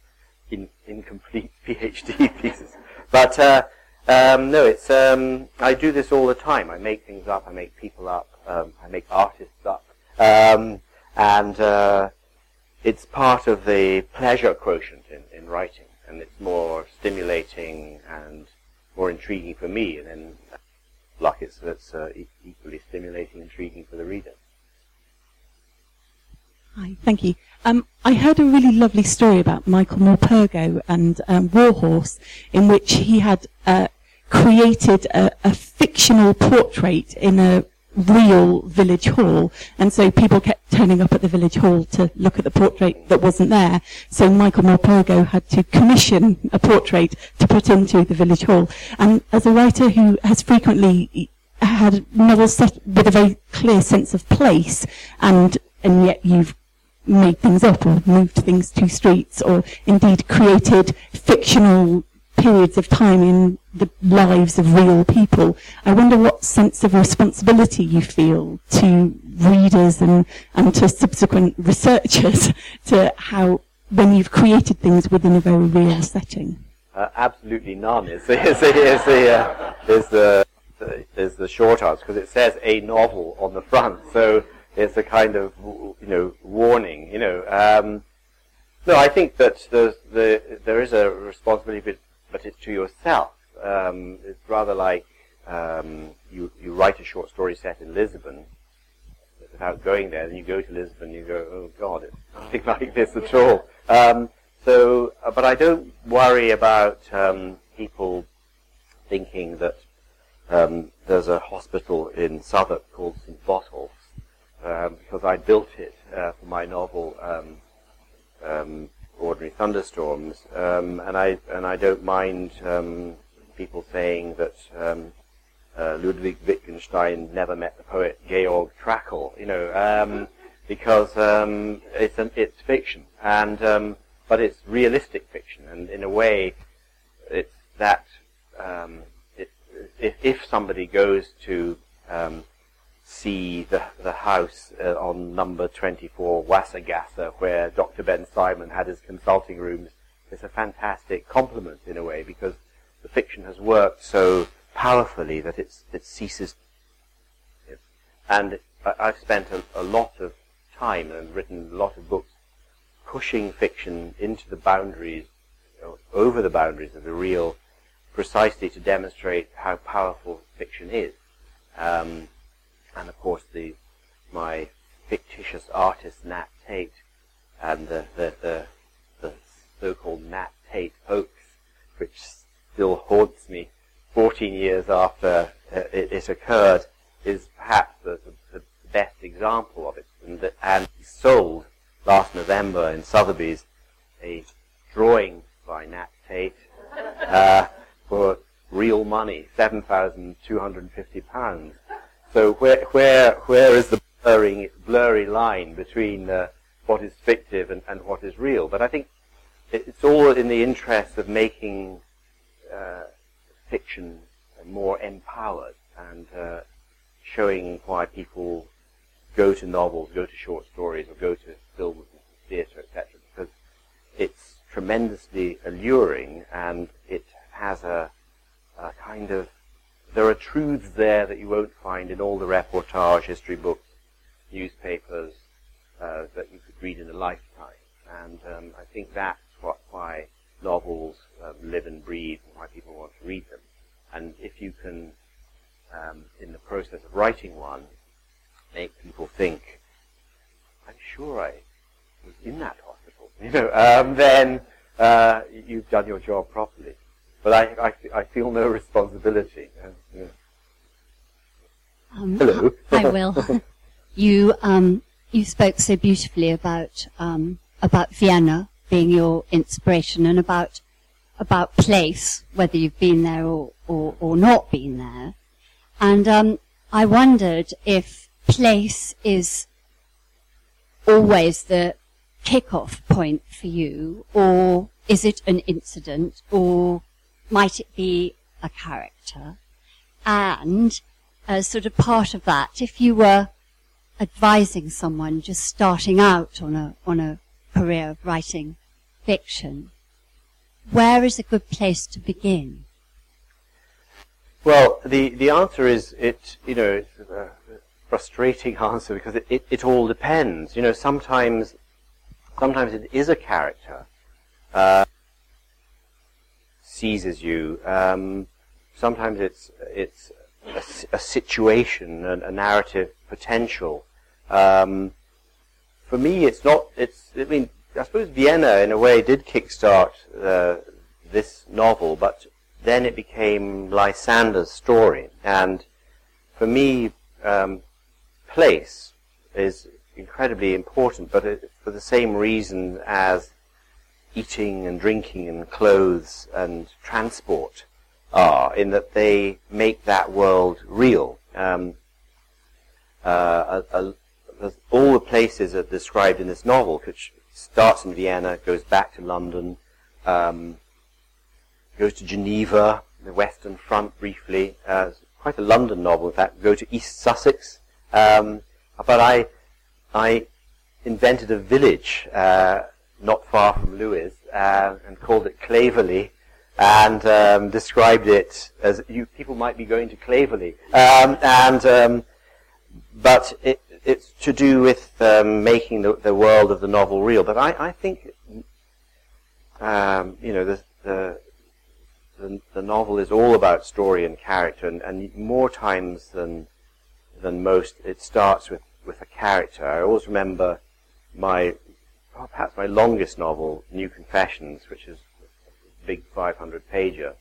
in, incomplete PhD thesis. But uh, um, no, it's um, I do this all the time. I make things up. I make people up. Um, I make artists up, um, and uh, it's part of the pleasure quotient in, in writing, and it's more stimulating and more intriguing for me, and then luck it's, it's uh, equally stimulating, and intriguing for the reader. Hi, thank you. Um, I heard a really lovely story about Michael Morpurgo and um, War Horse, in which he had uh, created a, a, fictional portrait in a real village hall, and so people kept turning up at the village hall to look at the portrait that wasn't there. So Michael Morpurgo had to commission a portrait to put into the village hall. And as a writer who has frequently had novels set with a very clear sense of place, and and yet you've made things up or moved things to streets or indeed created fictional periods of time in the lives of real people. I wonder what sense of responsibility you feel to readers and, and to subsequent researchers to how, when you've created things within a very real setting. Uh, absolutely none is the, is the, is the, uh, is the, is the short answer because it says a novel on the front. So it's a kind of you know warning. You know, um, no, I think that the there is a responsibility, but, it's to yourself. Um, it's rather like um, you you write a short story set in Lisbon without going there, then you go to Lisbon, and you go, oh God, it's nothing like this at all. Um, so, uh, but I don't worry about um, people thinking that um, there's a hospital in Southwark called St. Botolph um, because I built it uh, for my novel um, um, Thunderstorms, um, and I and I don't mind um, people saying that um, uh, Ludwig Wittgenstein never met the poet Georg Trakl, you know, because it's an, it's fiction, and but it's realistic fiction, and in a way, it's that it, if, if somebody goes to um, see the, the house uh, on number 24 Wassergasse where Dr. Bensimon had his consulting rooms. It's a fantastic compliment in a way because the fiction has worked so powerfully that it's, it ceases. And I, have spent a, a, lot of time and written a lot of books pushing fiction into the boundaries, over the boundaries of the real, precisely to demonstrate how powerful fiction is. Um, and of course the my fictitious artist Nat Tate and the the, the, the so-called Nat Tate hoax, which still haunts me 14 years after uh, it, it occurred, is perhaps the, the, best example of it. And, and sold last November in Sotheby's a drawing by Nat Tate uh, for real money, £7,250. So where where where is the blurring blurry line between uh, what is fictive and, and what is real? But I think it's all in the interest of making uh, fiction more empowered and uh, showing why people go to novels, go to short stories, or go to films and theatre, etc. Because it's tremendously alluring and it has a, a kind of there are truths there that you won't find in all the reportage, history books, newspapers uh, that you could read in a lifetime. And um, I think that's what, why novels um, live and breathe and why people want to read them. And if you can, um, in the process of writing one, make people think, I'm sure I was in that hospital, you know, um, then uh, you've done your job properly. But I, I, I feel no responsibility. Yeah. um, Hello. I will. you um, you spoke so beautifully about um, about Vienna being your inspiration and about about place, whether you've been there or, or, or not been there. And um, I wondered if place is always the kick-off point for you, or is it an incident, or might it be a character? And as sort of part of that, if you were advising someone just starting out on a on a career of writing fiction, where is a good place to begin? Well, the, the answer is it, you know, it's a frustrating answer because it, it, it all depends. You know, sometimes, sometimes it is a character, uh, seizes you. Um, sometimes it's, it's a, a situation, a, a, narrative potential. Um, for me, it's not, it's, I mean, I suppose Vienna, in a way, did kickstart uh, this novel, but then it became Lysander's story. And for me, um, place is incredibly important, but it, for the same reason as eating and drinking and clothes and transport are, in that they make that world real. Um, uh, a, a, all the places are described in this novel, which starts in Vienna, goes back to London, um, goes to Geneva, the Western Front briefly. Uh, quite a London novel, in fact. Go to East Sussex. Um, but I, I invented a village uh, not far from Lewes uh, and called it Claverleigh and um, described it as you people might be going to Claverleigh. Um, and um, but it, it's to do with um, making the, the, world of the novel real. But I, I think, um, you know, the, the, the, the, novel is all about story and character, and, and, more times than than most, it starts with, with a character. I always remember my, well, perhaps my longest novel, New Confessions, which is a big 500 pager.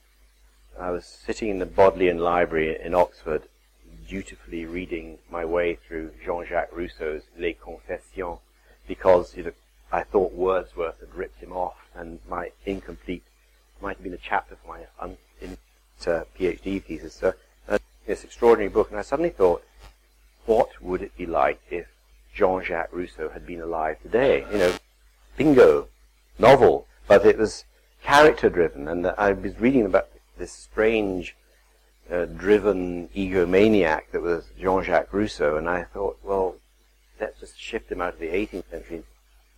I was sitting in the Bodleian Library in Oxford, dutifully reading my way through Jean-Jacques Rousseau's Les Confessions because you know, I thought Wordsworth had ripped him off and my incomplete might have been a chapter for my un, in, uh, PhD thesis. So uh, this extraordinary book, and I suddenly thought, what would it be like if Jean-Jacques Rousseau had been alive today? You know, bingo, novel, but it was character driven, and I was reading about this strange uh, driven egomaniac that was Jean-Jacques Rousseau, and I thought, well, let's just shift him out of the 18th century,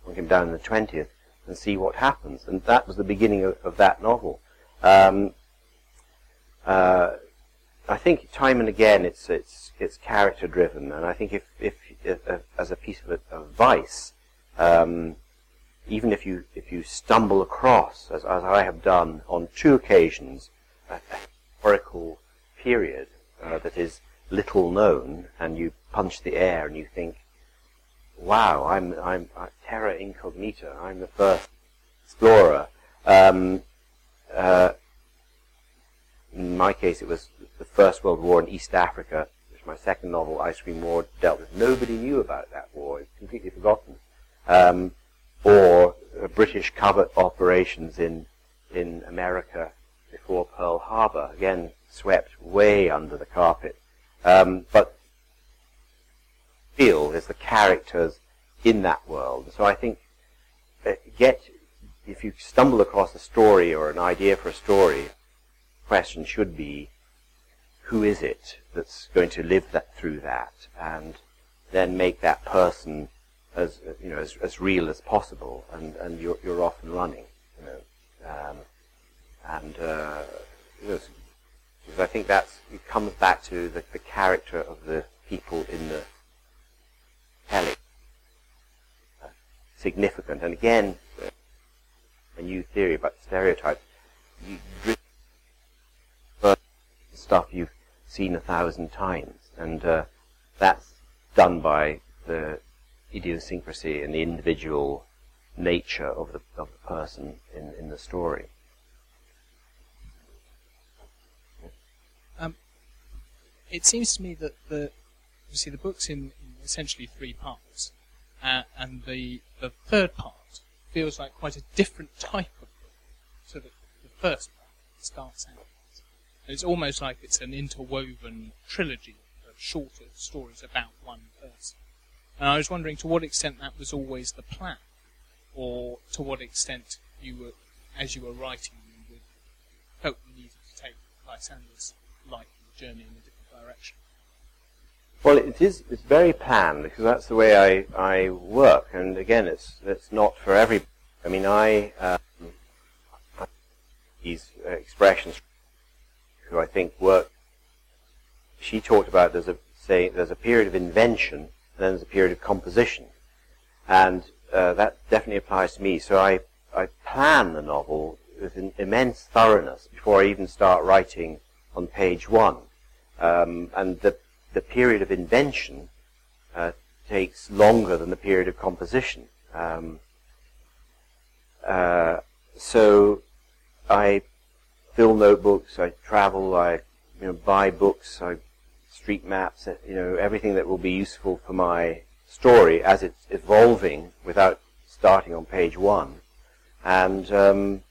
put him down in the 20th, and see what happens. And that was the beginning of, of that novel. Um, uh, I think time and again it's it's it's character driven, and I think if if, if, if as a piece of advice, um, even if you if you stumble across, as, as I have done on two occasions, a, historical period uh, that is little known, and you punch the air and you think, "Wow, I'm I'm terra incognita. I'm the first explorer." Um, uh, in my case, it was the First World War in East Africa, which my second novel, Ice Cream War, dealt with. Nobody knew about that war; it's completely forgotten. Um, or uh, British covert operations in in America before Pearl Harbor, again swept way under the carpet. Um, but feel is the characters in that world. So I think uh, get if you stumble across a story or an idea for a story, question should be who is it that's going to live that through that and then make that person as you know as, as real as possible and, and you're, you're off and running you know. Um, and uh, you know, because I think that's it comes back to the, the character of the people in the telling uh, significant. And again a new theory about stereotypes. You stuff you've seen a thousand times and uh, that's done by the idiosyncrasy and the individual nature of the, of the person in, in the story. Um, it seems to me that the you see the book's in, in essentially three parts, uh, and the the third part feels like quite a different type of book to the, the first part. It starts out. It's almost like it's an interwoven trilogy of shorter stories about one person. And I was wondering to what extent that was always the plan, or to what extent you were, as you were writing, you would felt you needed to take Lysander's life journey in a different direction. Well, it is. It's very planned because that's the way I, I work. And again, it's it's not for every. I mean, I um, these expressions who I think work. She talked about there's a say there's a period of invention and then there's a period of composition. And uh, that definitely applies to me. So I, I plan the novel with an immense thoroughness before I even start writing on page one. Um, and the, the period of invention uh, takes longer than the period of composition. Um, uh, so I fill notebooks, I travel, I you know, buy books, I street maps, you know, everything that will be useful for my story as it's evolving without starting on page one, and um,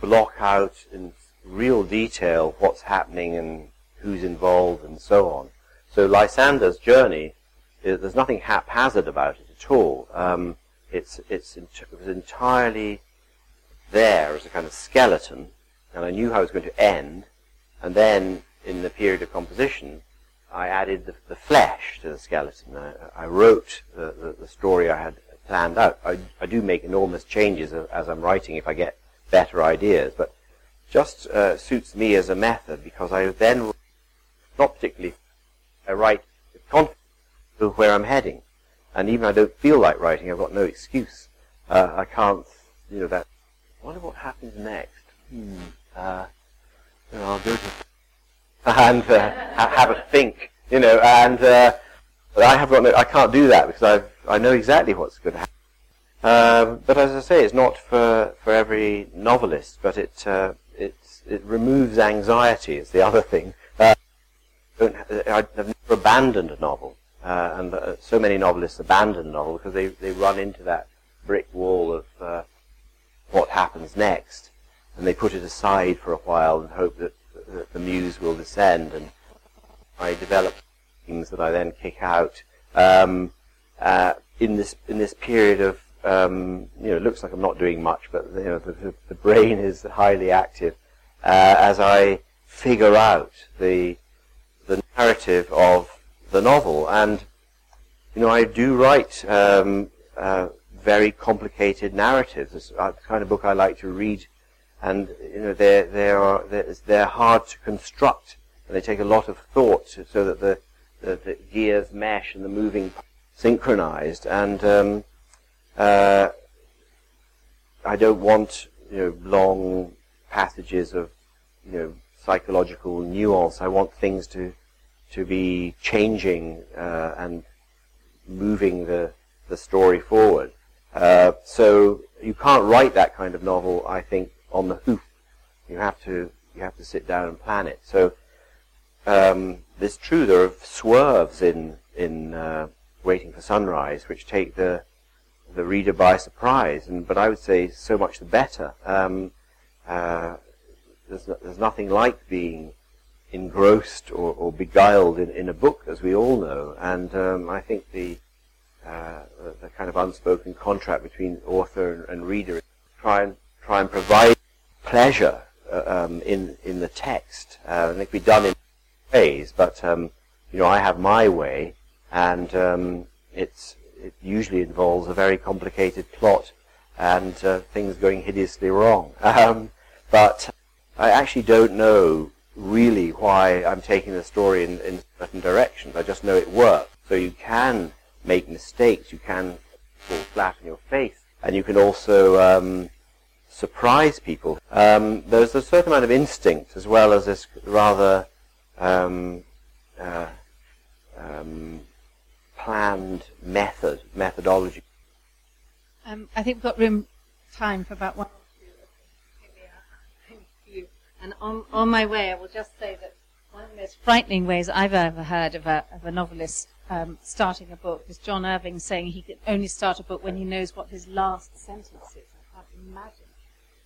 block out in real detail what's happening and who's involved and so on. So Lysander's journey, there's nothing haphazard about it at all. Um, it's, it's, it was entirely there as a kind of skeleton, and I knew how it was going to end, and then in the period of composition, I added the, the flesh to the skeleton. I, I wrote the, the, the, story I had planned out. I, I do make enormous changes as I'm writing if I get better ideas, but just uh, suits me as a method because I then, not particularly, I write with confidence of where I'm heading. And even I don't feel like writing, I've got no excuse. Uh, I can't, you know, that, I wonder what happens next. Hmm. Uh, you know, I'll go to and uh, have a think, you know. And uh, I have got no, I can't do that because I've, I know exactly what's going to happen. Um, but as I say, it's not for, for every novelist, but it uh, it it removes anxiety. is the other thing. Uh, I've never abandoned a novel, uh, and uh, so many novelists abandon a novel because they, they run into that brick wall of uh, what happens next, and they put it aside for a while and hope that the, the muse will descend, and I develop things that I then kick out. Um, uh, in this in this period of um, you know, it looks like I'm not doing much, but you know, the, the brain is highly active uh, as I figure out the the narrative of the novel. And you know, I do write um, uh, very complicated narratives. It's the kind of book I like to read and you know they're they are they're, they're hard to construct, and they take a lot of thought so that the the, the gears mesh and the moving synchronized, and um, uh, I don't want you know long passages of you know psychological nuance. I want things to to be changing uh, and moving the the story forward. Uh, so you can't write that kind of novel, I think, on the hoof. You have to you have to sit down and plan it. So um, it's true there are swerves in in uh, Waiting for Sunrise which take the the reader by surprise, and but I would say so much the better. Um, uh, there's, no, there's nothing like being engrossed or, or beguiled in, in, a book, as we all know, and um, I think the, uh, the kind of unspoken contract between author and, and reader try and try and provide pleasure uh, um, in in the text, uh, and it can be done in ways. But um, you know, I have my way, and um, it's it usually involves a very complicated plot and uh, things going hideously wrong. Um, but I actually don't know really why I'm taking the story in, in certain directions. I just know it works. So you can make mistakes, you can fall flat on your face, and you can also um, surprise people. Um, there's a certain amount of instinct as well as this rather um, uh, um, planned method, methodology. Um, I think we've got room, time for about one or two. Thank you. And on, on my way, I will just say that one of the most frightening ways I've ever heard of a, of a novelist um, starting a book is John Irving saying he can only start a book when he knows what his last sentence is. I can't imagine.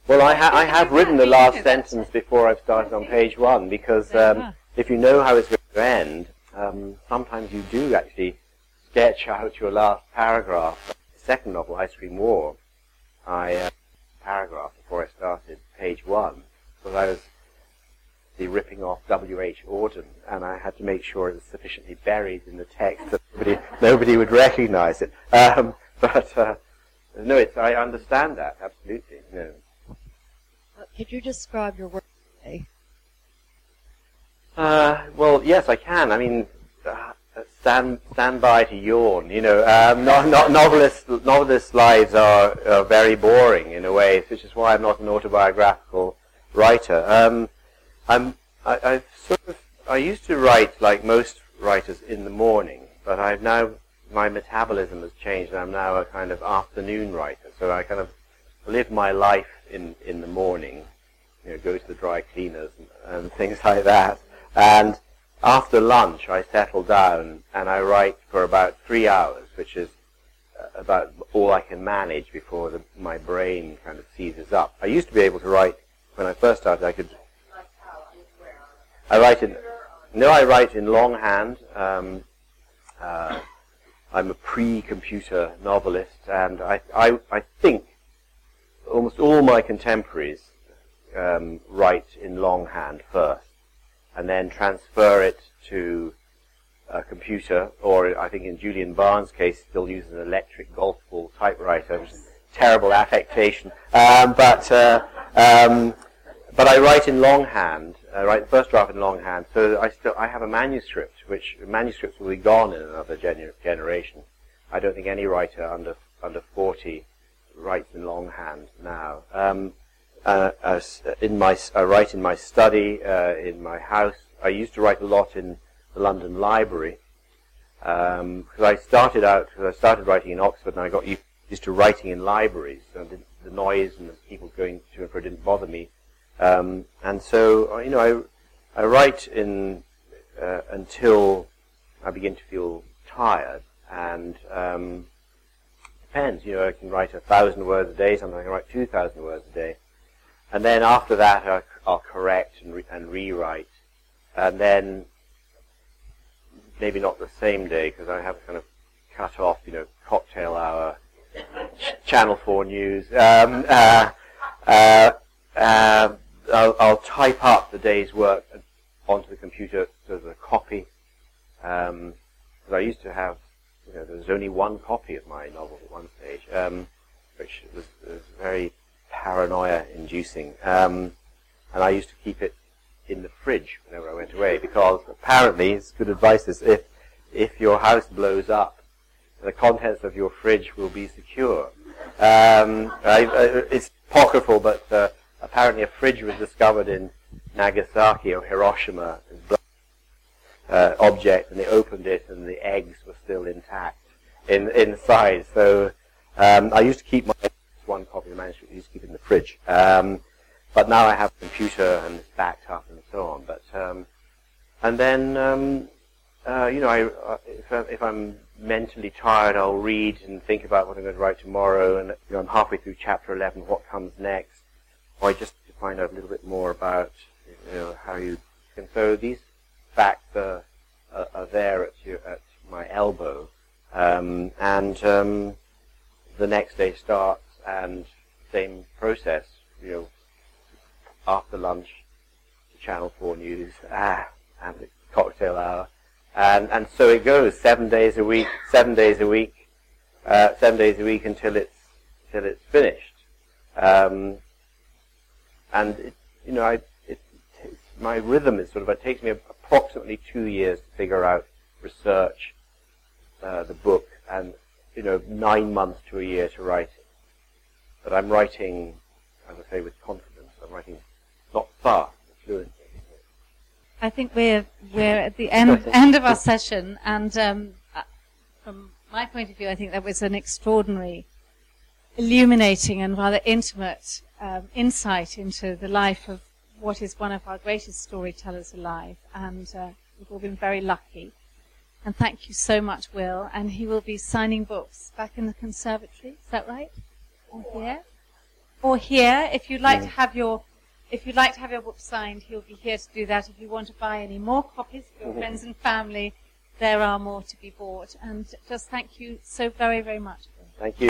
Well, I, ha- I have written the last sentence before I've started on page one because um, if you know how it's going to end, um, sometimes you do actually sketch out your last paragraph. The second novel, Ice Cream War, I uh, paragraph before I started page one because I was the ripping off W.H. Auden, and I had to make sure it was sufficiently buried in the text that nobody, nobody would recognize it. Um, but uh, no, it's, I understand that absolutely. No. Could you describe your work today? Uh, well, yes, I can. I mean, uh, stand stand by to yawn. You know, um, not, not novelists novelists' lives are, are, very boring in a way, which is why I'm not an autobiographical writer. Um, I'm I, I've sort of I used to write like most writers in the morning, but I've now my metabolism has changed, and I'm now a kind of afternoon writer. So I kind of live my life in in the morning. You know, go to the dry cleaners and, and things like that, and after lunch, I settle down and I write for about three hours, which is uh, about all I can manage before the, my brain kind of seizes up. I used to be able to write when I first started. I could. I write in. No, I write in longhand. Um, uh, I'm a pre-computer novelist, and I, I, I think almost all my contemporaries um, write in longhand first and then transfer it to a computer, or I think in Julian Barnes' case, still uses an electric golf ball typewriter, which is terrible affectation. Um, but uh, um, but I write in longhand. I write the first draft in longhand, so I still I have a manuscript, which manuscripts will be gone in another gener- generation. I don't think any writer under under 40 writes in longhand now. Um, uh, as in my, I write in my study, uh, in my house. I used to write a lot in the London Library because um, I started out. Cause I started writing in Oxford, and I got used to writing in libraries, and the noise and the people going to and fro didn't bother me. Um, and so, uh, you know, I, I write in uh, until I begin to feel tired, and um, depends. You know, I can write a thousand words a day. Sometimes I can write two thousand words a day. And then after that, I'll, I'll correct and, re- and rewrite. And then maybe not the same day because I have kind of cut off, you know, cocktail hour, ch- Channel 4 News. Um, uh, uh, uh, I'll, I'll, type up the day's work onto the computer as a copy. Because um, I used to have, you know, there was only one copy of my novel at one stage, um, which was, was very paranoia inducing. Um, and I used to keep it in the fridge whenever I went away because apparently it's good advice is if, if your house blows up, the contents of your fridge will be secure. Um, I, I, it's apocryphal, but uh, apparently a fridge was discovered in Nagasaki or Hiroshima, uh, object, and they opened it, and the eggs were still intact in inside. So um, I used to keep my one copy of the manuscript. I used to keep it in the fridge, um, but now I have a computer and it's backed up and so on. But um, and then um, uh, you know, I, uh, if, I, if I'm mentally tired, I'll read and think about what I'm going to write tomorrow, and you know, I'm halfway through chapter 11. What comes next? Or I just to find out a little bit more about you know how you. And so these are, are, are there at your, at my elbow, um, and um, the next day starts, and same process. You know, after lunch, Channel 4 News, ah, and the cocktail hour, and and so it goes seven days a week, seven days a week, uh, seven days a week until it's until it's finished. Um, and it, you know, I, it, my rhythm is sort of it takes me approximately two years to figure out, research uh, the book, and you know, nine months to a year to write it. But I'm writing, as I say, with confidence. I'm writing not fast, but fluently. I think we're we're at the end end of our session, and um, uh, from my point of view, I think that was an extraordinary, illuminating and rather intimate um, insight into the life of what is one of our greatest storytellers alive, and uh, we've all been very lucky. And thank you so much, Will. And he will be signing books back in the conservatory. Is that right? Or here? Or here, if you'd like to have your if you'd like to have your book signed, he'll be here to do that. If you want to buy any more copies for your friends and family, there are more to be bought. And just thank you so very, very much. Thank you.